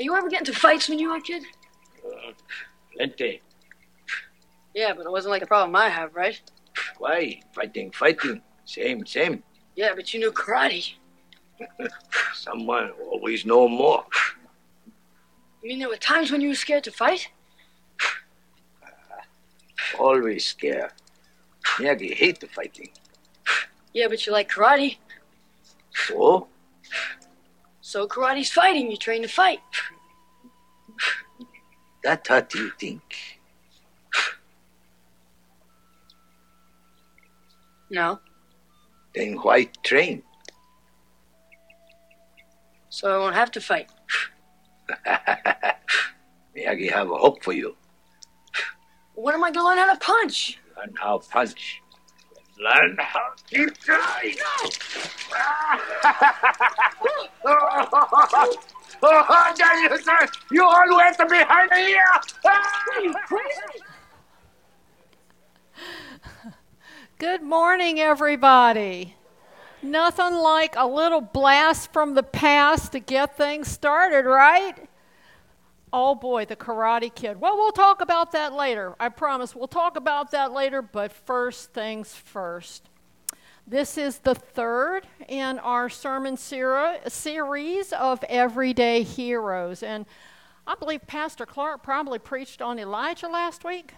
Hey, you ever get into fights when you were a kid? Uh, plenty. Yeah, but it wasn't like the problem I have, right? Why? Fighting, fighting. Same, same. Yeah, but you knew karate. Someone always know more. You mean there were times when you were scared to fight? Always scared. Miyagi hate the fighting. Yeah, but you like karate. So? So karate's fighting. You train to fight. That what do you think. No. Then why train? So I won't have to fight. Miyagi have a hope for you. When am I gonna learn how to punch? Learn how to punch. Learn how to keep trying. oh, there you sir. You all went behind the ear. Good morning, everybody. Nothing like a little blast from the past to get things started, right? Oh boy, the Karate Kid. Well, we'll talk about that later. I promise. We'll talk about that later, but first things first. This is the third in our sermon series of Everyday Heroes. And I believe Pastor Clark probably preached on Elijah last week.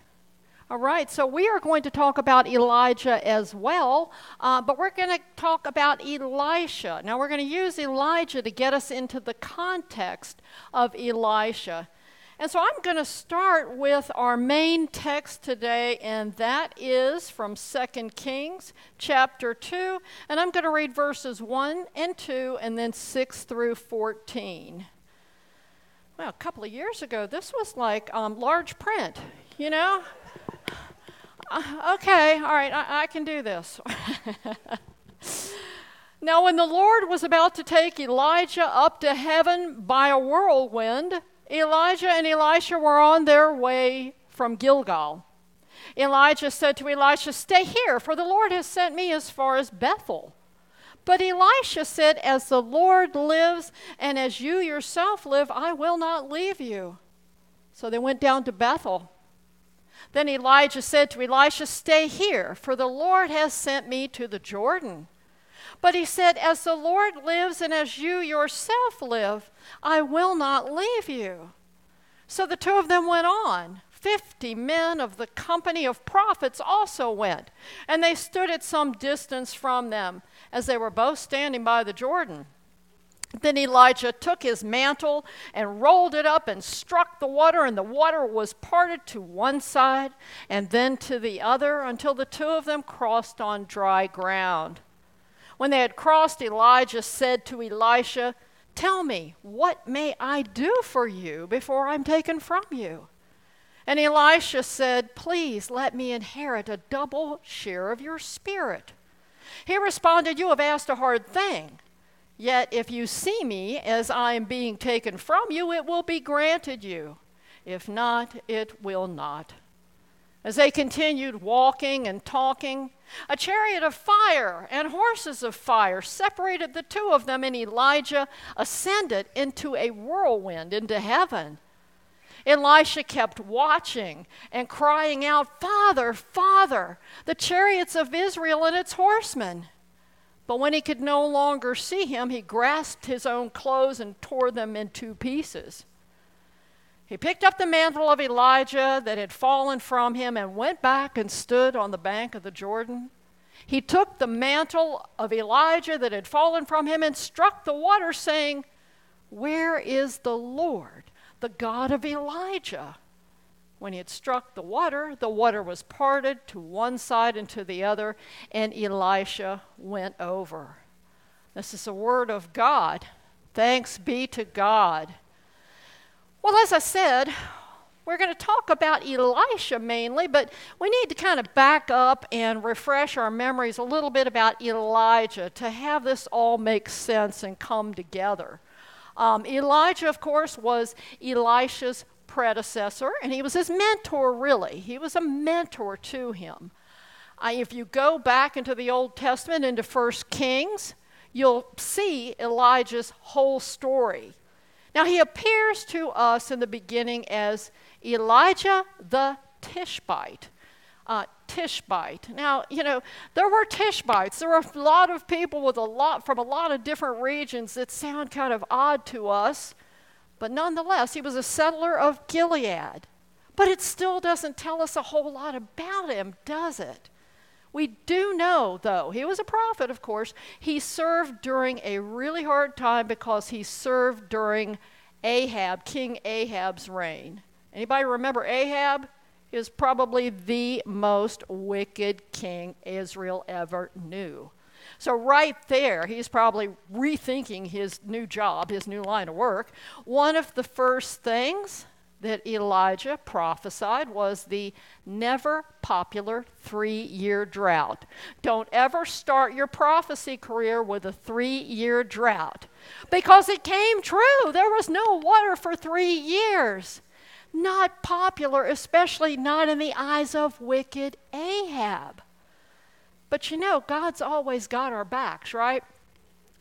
All right, so we are going to talk about Elijah as well, uh, but we're going to talk about Elisha. Now, we're going to use Elijah to get us into the context of Elisha. And so I'm going to start with our main text today, and that is from 2 Kings chapter 2. And I'm going to read verses 1 and 2, and then 6 through 14. Well, a couple of years ago, this was like um, large print, you know? Uh, okay, all right, I, I can do this. now, when the Lord was about to take Elijah up to heaven by a whirlwind, Elijah and Elisha were on their way from Gilgal. Elijah said to Elisha, Stay here, for the Lord has sent me as far as Bethel. But Elisha said, As the Lord lives, and as you yourself live, I will not leave you. So they went down to Bethel. Then Elijah said to Elisha, Stay here, for the Lord has sent me to the Jordan. But he said, As the Lord lives and as you yourself live, I will not leave you. So the two of them went on. Fifty men of the company of prophets also went, and they stood at some distance from them, as they were both standing by the Jordan. Then Elijah took his mantle and rolled it up and struck the water, and the water was parted to one side and then to the other until the two of them crossed on dry ground. When they had crossed, Elijah said to Elisha, Tell me, what may I do for you before I'm taken from you? And Elisha said, Please let me inherit a double share of your spirit. He responded, You have asked a hard thing. Yet if you see me as I am being taken from you, it will be granted you. If not, it will not. As they continued walking and talking, a chariot of fire and horses of fire separated the two of them, and Elijah ascended into a whirlwind into heaven. Elisha kept watching and crying out, Father, Father, the chariots of Israel and its horsemen. But when he could no longer see him, he grasped his own clothes and tore them in two pieces. He picked up the mantle of Elijah that had fallen from him and went back and stood on the bank of the Jordan. He took the mantle of Elijah that had fallen from him and struck the water, saying, Where is the Lord, the God of Elijah? When he had struck the water, the water was parted to one side and to the other, and Elisha went over. This is a word of God. Thanks be to God. Well, as I said, we're going to talk about Elisha mainly, but we need to kind of back up and refresh our memories a little bit about Elijah to have this all make sense and come together. Um, Elijah, of course, was Elisha's predecessor, and he was his mentor, really. He was a mentor to him. I, if you go back into the Old Testament, into First Kings, you'll see Elijah's whole story. Now, he appears to us in the beginning as Elijah the Tishbite. Uh, Tishbite. Now, you know, there were Tishbites. There were a lot of people with a lot from a lot of different regions that sound kind of odd to us, but nonetheless, he was a settler of Gilead. But it still doesn't tell us a whole lot about him, does it? We do know, though, he was a prophet, of course. He served during a really hard time because he served during Ahab, King Ahab's reign. Anybody remember Ahab? He was probably the most wicked king Israel ever knew. So, right there, he's probably rethinking his new job, his new line of work. One of the first things that Elijah prophesied was the never popular three year drought. Don't ever start your prophecy career with a three year drought because it came true. There was no water for three years. Not popular, especially not in the eyes of wicked Ahab. But you know, God's always got our backs, right?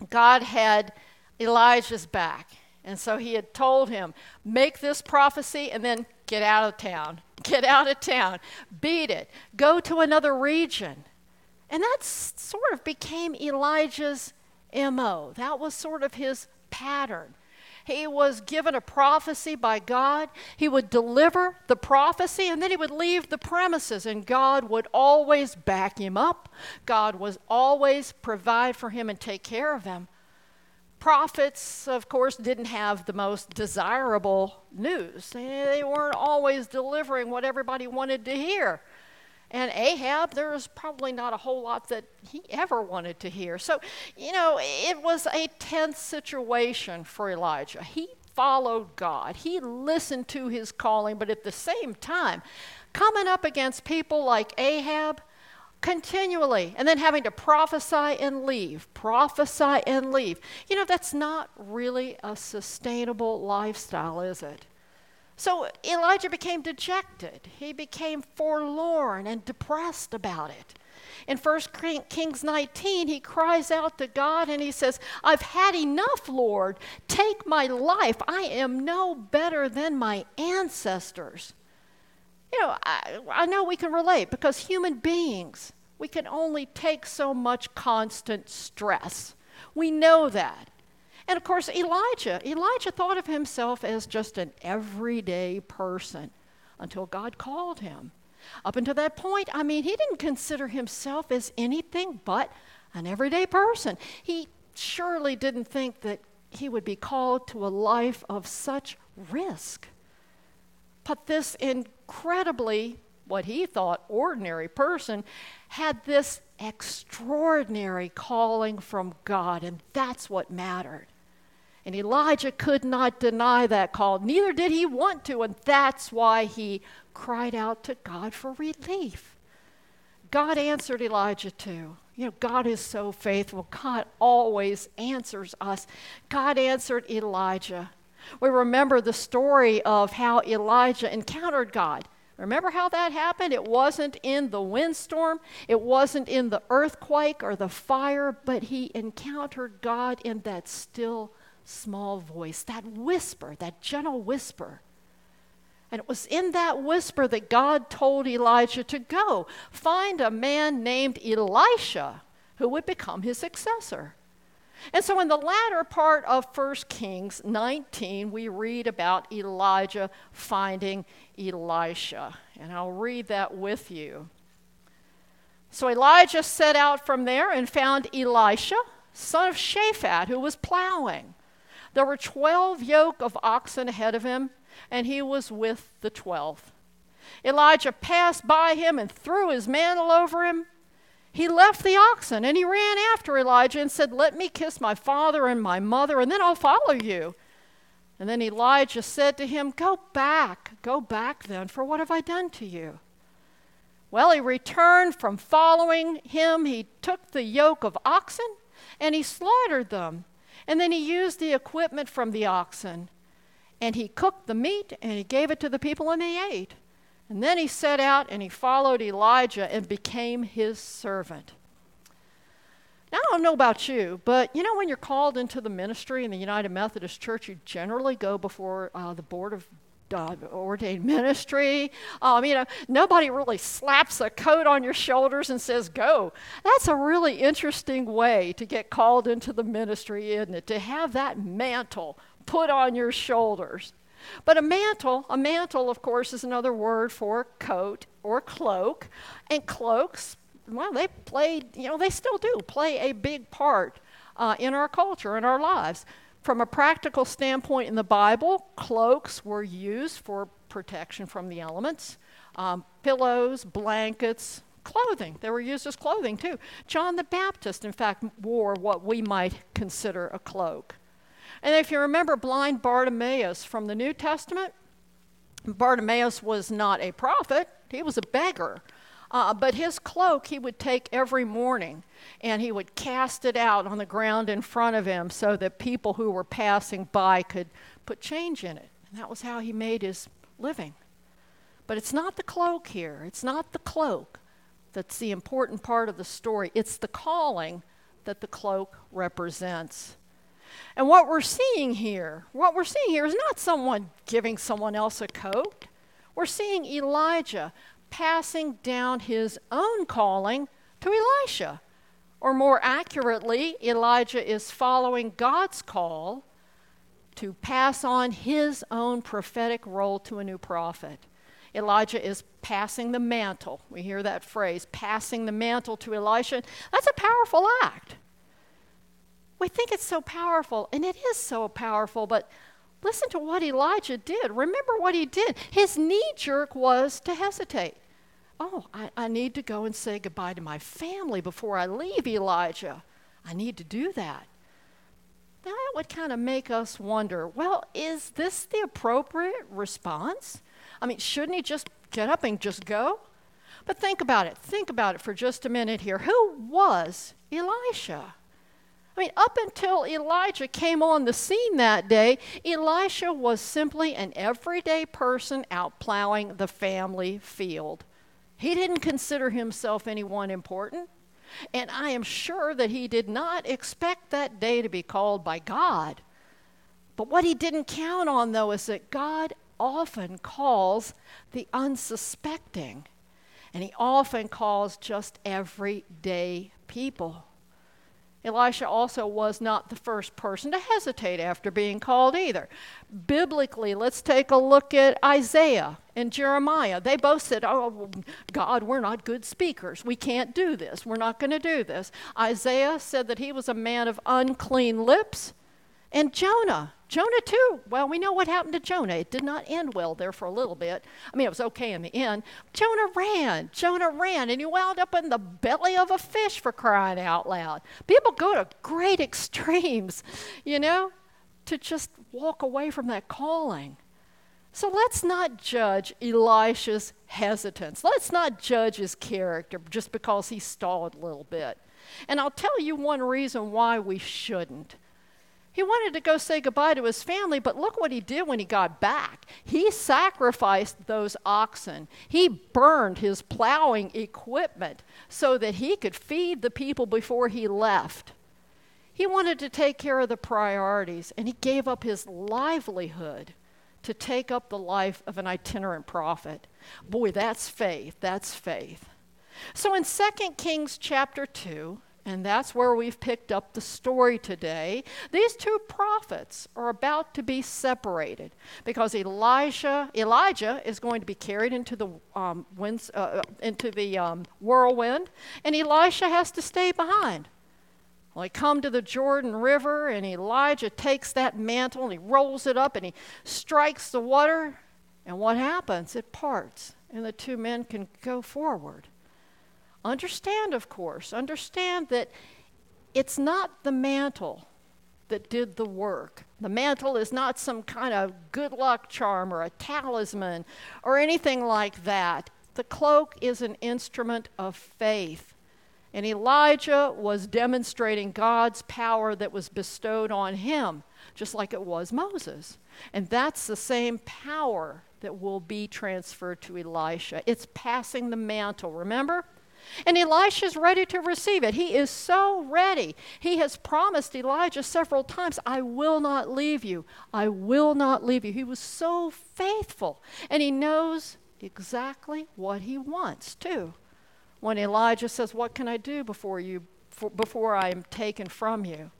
God had Elijah's back. And so he had told him, make this prophecy and then get out of town. Get out of town. Beat it. Go to another region. And that sort of became Elijah's MO. That was sort of his pattern. He was given a prophecy by God. He would deliver the prophecy and then he would leave the premises, and God would always back him up. God was always provide for him and take care of him prophets, of course, didn't have the most desirable news. They weren't always delivering what everybody wanted to hear. And Ahab, there was probably not a whole lot that he ever wanted to hear. So, you know, it was a tense situation for Elijah. He followed God, he listened to his calling, but at the same time, coming up against people like Ahab, continually and then having to prophesy and leave, prophesy and leave. You know, that's not really a sustainable lifestyle, is it? So Elijah became dejected. He became forlorn and depressed about it. In 1 Kings 19, he cries out to God and he says, I've had enough, Lord. Take my life. I am no better than my ancestors. You know, I, I know we can relate because human beings, we can only take so much constant stress. We know that. And of course, Elijah, Elijah thought of himself as just an everyday person until God called him. Up until that point, I mean, he didn't consider himself as anything but an everyday person. He surely didn't think that he would be called to a life of such risk. But this incredibly, what he thought, ordinary person had this extraordinary calling from God, and that's what mattered. And Elijah could not deny that call, neither did he want to, and that's why he cried out to God for relief. God answered Elijah too. You know, God is so faithful. God always answers us. God answered Elijah. We remember the story of how Elijah encountered God. Remember how that happened? It wasn't in the windstorm, it wasn't in the earthquake or the fire, but he encountered God in that still small voice, that whisper, that gentle whisper. And it was in that whisper that God told Elijah to go find a man named Elisha who would become his successor. And so in the latter part of 1 Kings 19, we read about Elijah finding Elisha. And I'll read that with you. So Elijah set out from there and found Elisha, son of Shaphat, who was plowing. There were 12 yoke of oxen ahead of him, and he was with the 12th. Elijah passed by him and threw his mantle over him. He left the oxen and he ran after Elijah and said, Let me kiss my father and my mother, and then I'll follow you. And then Elijah said to him, Go back, go back then, for what have I done to you? Well, he returned from following him. He took the yoke of oxen and he slaughtered them. And then he used the equipment from the oxen and he cooked the meat and he gave it to the people and they ate. And then he set out and he followed Elijah and became his servant. Now, I don't know about you, but you know, when you're called into the ministry in the United Methodist Church, you generally go before uh, the board of uh, ordained ministry. Um, you know, nobody really slaps a coat on your shoulders and says, go. That's a really interesting way to get called into the ministry, isn't it? To have that mantle put on your shoulders. But a mantle, a mantle, of course, is another word for coat or cloak. And cloaks well, they played, you know, they still do play a big part uh, in our culture, in our lives. From a practical standpoint in the Bible, cloaks were used for protection from the elements. Um, pillows, blankets, clothing. They were used as clothing too. John the Baptist, in fact, wore what we might consider a cloak. And if you remember blind Bartimaeus from the New Testament, Bartimaeus was not a prophet, he was a beggar. Uh, but his cloak he would take every morning and he would cast it out on the ground in front of him so that people who were passing by could put change in it. And that was how he made his living. But it's not the cloak here, it's not the cloak that's the important part of the story, it's the calling that the cloak represents. And what we're seeing here, what we're seeing here is not someone giving someone else a coat. We're seeing Elijah passing down his own calling to Elisha. Or more accurately, Elijah is following God's call to pass on his own prophetic role to a new prophet. Elijah is passing the mantle. We hear that phrase, passing the mantle to Elisha. That's a powerful act. We think it's so powerful, and it is so powerful, but listen to what Elijah did. Remember what he did. His knee jerk was to hesitate oh, I, I need to go and say goodbye to my family before I leave Elijah. I need to do that. That would kind of make us wonder well, is this the appropriate response? I mean, shouldn't he just get up and just go? But think about it. Think about it for just a minute here. Who was Elisha? I mean, up until Elijah came on the scene that day, Elisha was simply an everyday person out plowing the family field. He didn't consider himself anyone important. And I am sure that he did not expect that day to be called by God. But what he didn't count on, though, is that God often calls the unsuspecting. And he often calls just everyday people. Elisha also was not the first person to hesitate after being called either. Biblically, let's take a look at Isaiah and Jeremiah. They both said, Oh, God, we're not good speakers. We can't do this. We're not going to do this. Isaiah said that he was a man of unclean lips. And Jonah, Jonah too. Well, we know what happened to Jonah. It did not end well there for a little bit. I mean, it was okay in the end. Jonah ran. Jonah ran, and he wound up in the belly of a fish for crying out loud. People go to great extremes, you know, to just walk away from that calling. So let's not judge Elisha's hesitance. Let's not judge his character just because he stalled a little bit. And I'll tell you one reason why we shouldn't. He wanted to go say goodbye to his family, but look what he did when he got back. He sacrificed those oxen. He burned his plowing equipment so that he could feed the people before he left. He wanted to take care of the priorities, and he gave up his livelihood to take up the life of an itinerant prophet. Boy, that's faith. That's faith. So in 2 Kings chapter 2, and that's where we've picked up the story today. These two prophets are about to be separated because Elijah, Elijah is going to be carried into the, um, winds, uh, uh, into the um, whirlwind, and Elisha has to stay behind. Well, they come to the Jordan River, and Elijah takes that mantle and he rolls it up and he strikes the water. And what happens? It parts, and the two men can go forward. Understand, of course, understand that it's not the mantle that did the work. The mantle is not some kind of good luck charm or a talisman or anything like that. The cloak is an instrument of faith. And Elijah was demonstrating God's power that was bestowed on him, just like it was Moses. And that's the same power that will be transferred to Elisha. It's passing the mantle. Remember? And Elisha's ready to receive it. He is so ready. He has promised Elijah several times, I will not leave you. I will not leave you. He was so faithful. And he knows exactly what he wants, too. When Elijah says, What can I do before you for, before I am taken from you?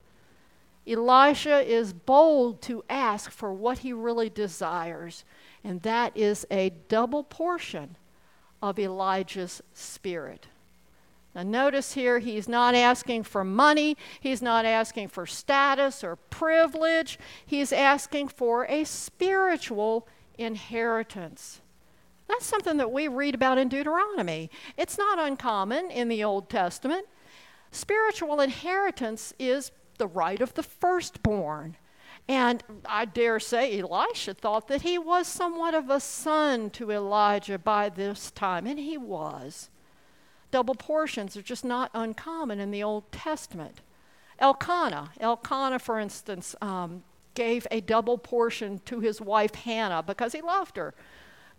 Elisha is bold to ask for what he really desires, and that is a double portion of Elijah's spirit. Now, notice here, he's not asking for money, he's not asking for status or privilege, he's asking for a spiritual inheritance. That's something that we read about in Deuteronomy. It's not uncommon in the Old Testament. Spiritual inheritance is the right of the firstborn. And I dare say Elisha thought that he was somewhat of a son to Elijah by this time, and he was. Double portions are just not uncommon in the Old Testament. Elkanah, Elkanah, for instance, um, gave a double portion to his wife Hannah because he loved her.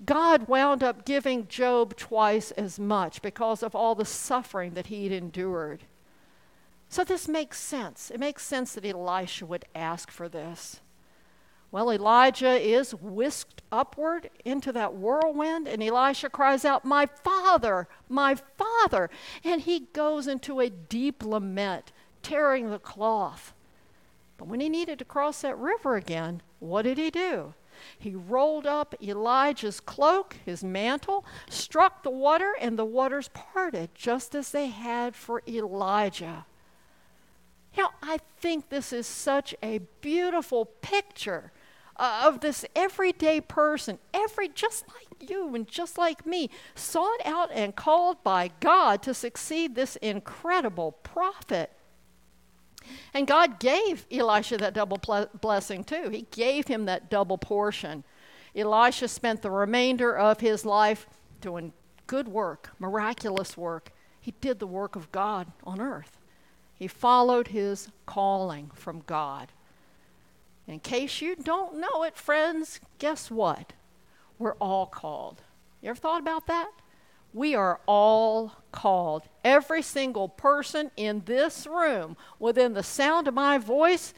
God wound up giving Job twice as much because of all the suffering that he'd endured. So this makes sense. It makes sense that Elisha would ask for this. Well, Elijah is whisked upward into that whirlwind, and Elisha cries out, My father, my father. And he goes into a deep lament, tearing the cloth. But when he needed to cross that river again, what did he do? He rolled up Elijah's cloak, his mantle, struck the water, and the waters parted, just as they had for Elijah. Now, I think this is such a beautiful picture uh, of this everyday person, every just like you and just like me, sought out and called by God to succeed this incredible prophet. And God gave Elisha that double ple- blessing too. He gave him that double portion. Elisha spent the remainder of his life doing good work, miraculous work. He did the work of God on earth. He followed his calling from God. In case you don't know it, friends, guess what? We're all called. You ever thought about that? We are all called. Every single person in this room, within the sound of my voice,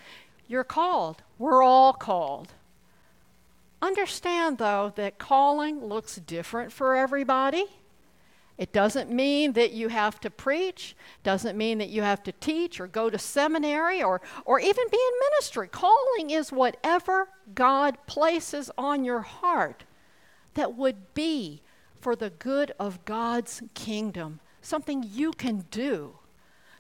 you're called. We're all called. Understand, though, that calling looks different for everybody. It doesn't mean that you have to preach, doesn't mean that you have to teach or go to seminary or, or even be in ministry. Calling is whatever God places on your heart that would be for the good of God's kingdom, something you can do.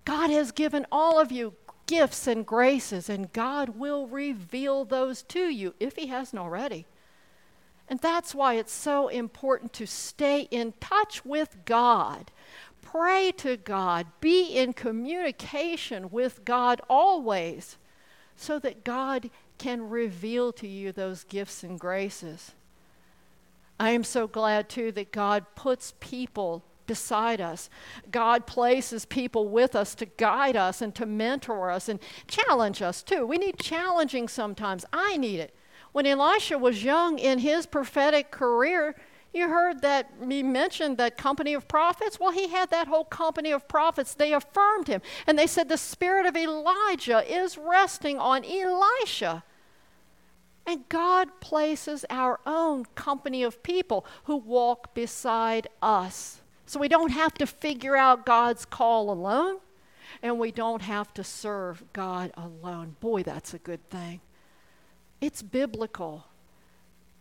God has given all of you gifts and graces, and God will reveal those to you if He hasn't already. And that's why it's so important to stay in touch with God. Pray to God. Be in communication with God always so that God can reveal to you those gifts and graces. I am so glad, too, that God puts people beside us. God places people with us to guide us and to mentor us and challenge us, too. We need challenging sometimes. I need it. When Elisha was young in his prophetic career, you heard that he mentioned that company of prophets. Well, he had that whole company of prophets. They affirmed him. And they said, The spirit of Elijah is resting on Elisha. And God places our own company of people who walk beside us. So we don't have to figure out God's call alone, and we don't have to serve God alone. Boy, that's a good thing. It's biblical.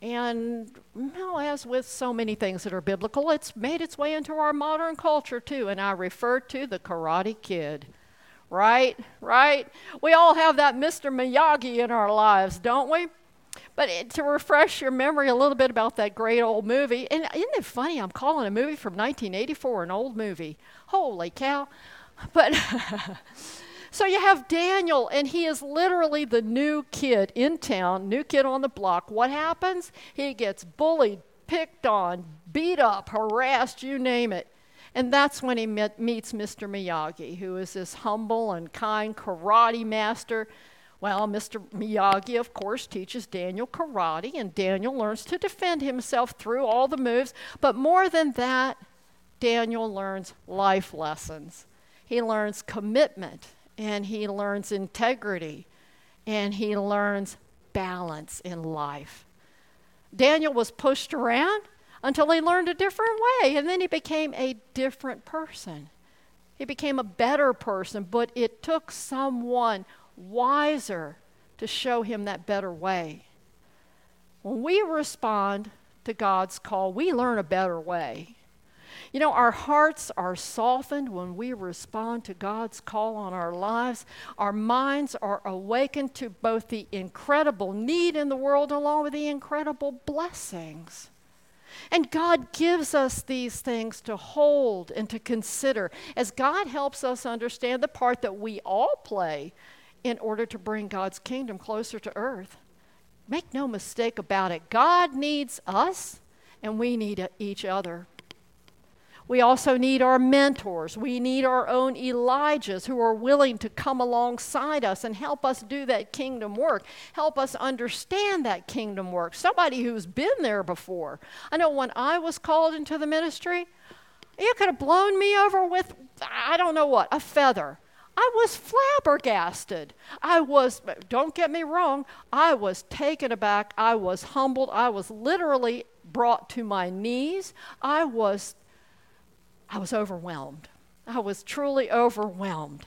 And well, as with so many things that are biblical, it's made its way into our modern culture too. And I refer to the Karate Kid. Right? Right? We all have that Mr. Miyagi in our lives, don't we? But it, to refresh your memory a little bit about that great old movie, and isn't it funny? I'm calling a movie from 1984 an old movie. Holy cow. But So you have Daniel, and he is literally the new kid in town, new kid on the block. What happens? He gets bullied, picked on, beat up, harassed, you name it. And that's when he met, meets Mr. Miyagi, who is this humble and kind karate master. Well, Mr. Miyagi, of course, teaches Daniel karate, and Daniel learns to defend himself through all the moves. But more than that, Daniel learns life lessons. He learns commitment and he learns integrity and he learns balance in life. Daniel was pushed around until he learned a different way, and then he became a different person. He became a better person, but it took someone wiser to show him that better way. When we respond to God's call, we learn a better way. You know, our hearts are softened when we respond to God's call on our lives. Our minds are awakened to both the incredible need in the world along with the incredible blessings. And God gives us these things to hold and to consider as God helps us understand the part that we all play in order to bring God's kingdom closer to earth. Make no mistake about it, God needs us and we need each other. We also need our mentors. We need our own Elijahs who are willing to come alongside us and help us do that kingdom work, help us understand that kingdom work. Somebody who's been there before. I know when I was called into the ministry, you could have blown me over with, I don't know what, a feather. I was flabbergasted. I was, don't get me wrong, I was taken aback. I was humbled. I was literally brought to my knees. I was I was overwhelmed. I was truly overwhelmed.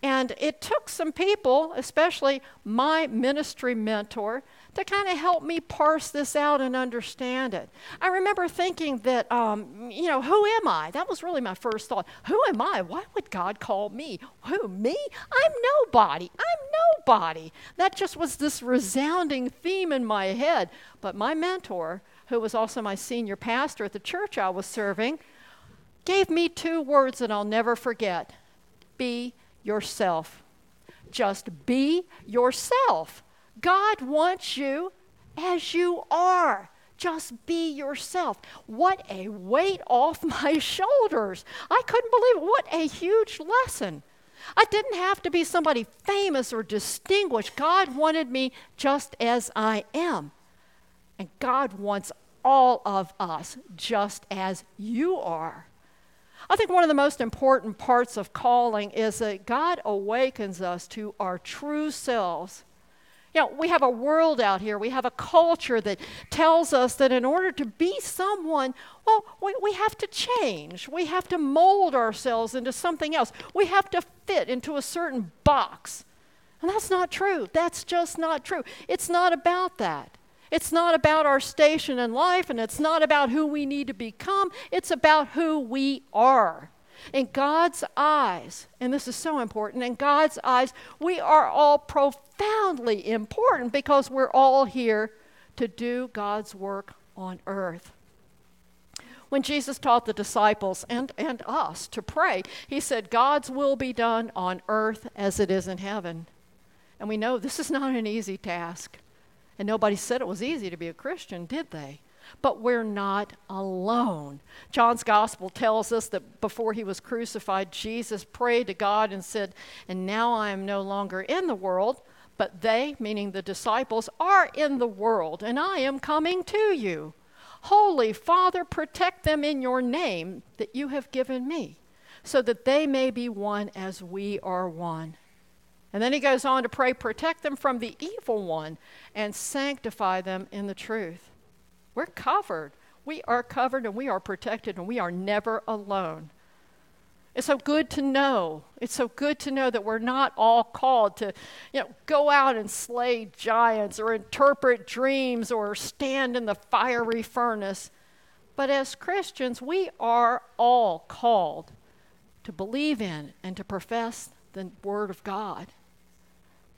And it took some people, especially my ministry mentor, to kind of help me parse this out and understand it. I remember thinking that, um, you know, who am I? That was really my first thought. Who am I? Why would God call me? Who, me? I'm nobody. I'm nobody. That just was this resounding theme in my head. But my mentor, who was also my senior pastor at the church I was serving, gave me two words that I'll never forget be yourself. Just be yourself. God wants you as you are. Just be yourself. What a weight off my shoulders. I couldn't believe it. What a huge lesson. I didn't have to be somebody famous or distinguished. God wanted me just as I am. And God wants all of us just as you are. I think one of the most important parts of calling is that God awakens us to our true selves. You know, we have a world out here, we have a culture that tells us that in order to be someone, well, we, we have to change. We have to mold ourselves into something else. We have to fit into a certain box. And that's not true. That's just not true. It's not about that. It's not about our station in life and it's not about who we need to become. It's about who we are. In God's eyes, and this is so important, in God's eyes, we are all profoundly important because we're all here to do God's work on earth. When Jesus taught the disciples and, and us to pray, he said, God's will be done on earth as it is in heaven. And we know this is not an easy task. And nobody said it was easy to be a Christian, did they? But we're not alone. John's gospel tells us that before he was crucified, Jesus prayed to God and said, And now I am no longer in the world, but they, meaning the disciples, are in the world, and I am coming to you. Holy Father, protect them in your name that you have given me, so that they may be one as we are one. And then he goes on to pray, protect them from the evil one and sanctify them in the truth. We're covered. We are covered and we are protected and we are never alone. It's so good to know. It's so good to know that we're not all called to, you know, go out and slay giants or interpret dreams or stand in the fiery furnace. But as Christians, we are all called to believe in and to profess the Word of God.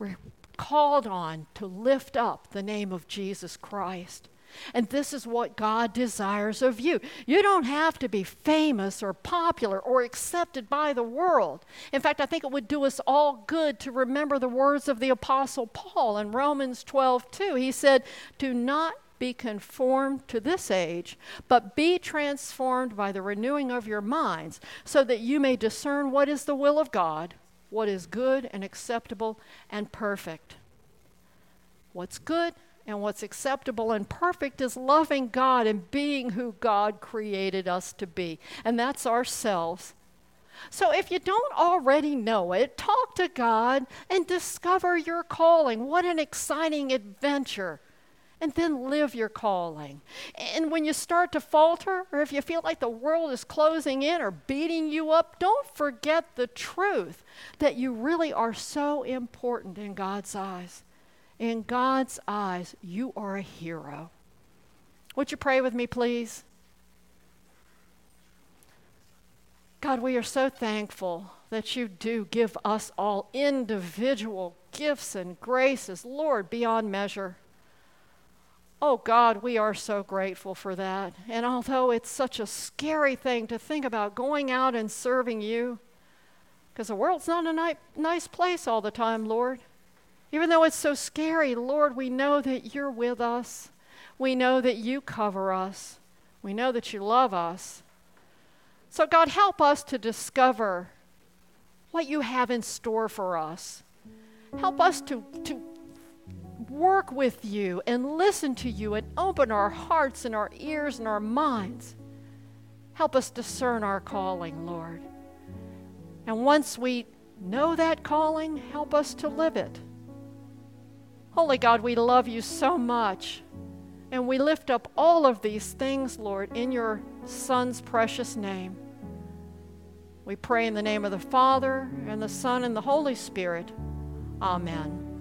We're called on to lift up the name of Jesus Christ. And this is what God desires of you. You don't have to be famous or popular or accepted by the world. In fact, I think it would do us all good to remember the words of the Apostle Paul in Romans 12 2. He said, Do not be conformed to this age, but be transformed by the renewing of your minds, so that you may discern what is the will of God what is good and acceptable and perfect. What's good And what's acceptable and perfect is loving God and being who God created us to be. And that's ourselves. So if you don't already know it, talk to God and discover your calling. What an exciting adventure! And then live your calling. And when you start to falter, or if you feel like the world is closing in or beating you up, don't forget the truth that you really are so important in God's eyes. In God's eyes, you are a hero. Would you pray with me, please? God, we are so thankful that you do give us all individual gifts and graces, Lord, beyond measure. Oh God, we are so grateful for that. And although it's such a scary thing to think about going out and serving you, because the world's not a ni- nice place all the time, Lord. Even though it's so scary, Lord, we know that you're with us. We know that you cover us. We know that you love us. So, God, help us to discover what you have in store for us. Help us to, to work with you and listen to you and open our hearts and our ears and our minds. Help us discern our calling, Lord. And once we know that calling, help us to live it. Holy God, we love you so much. And we lift up all of these things, Lord, in your Son's precious name. We pray in the name of the Father, and the Son, and the Holy Spirit. Amen.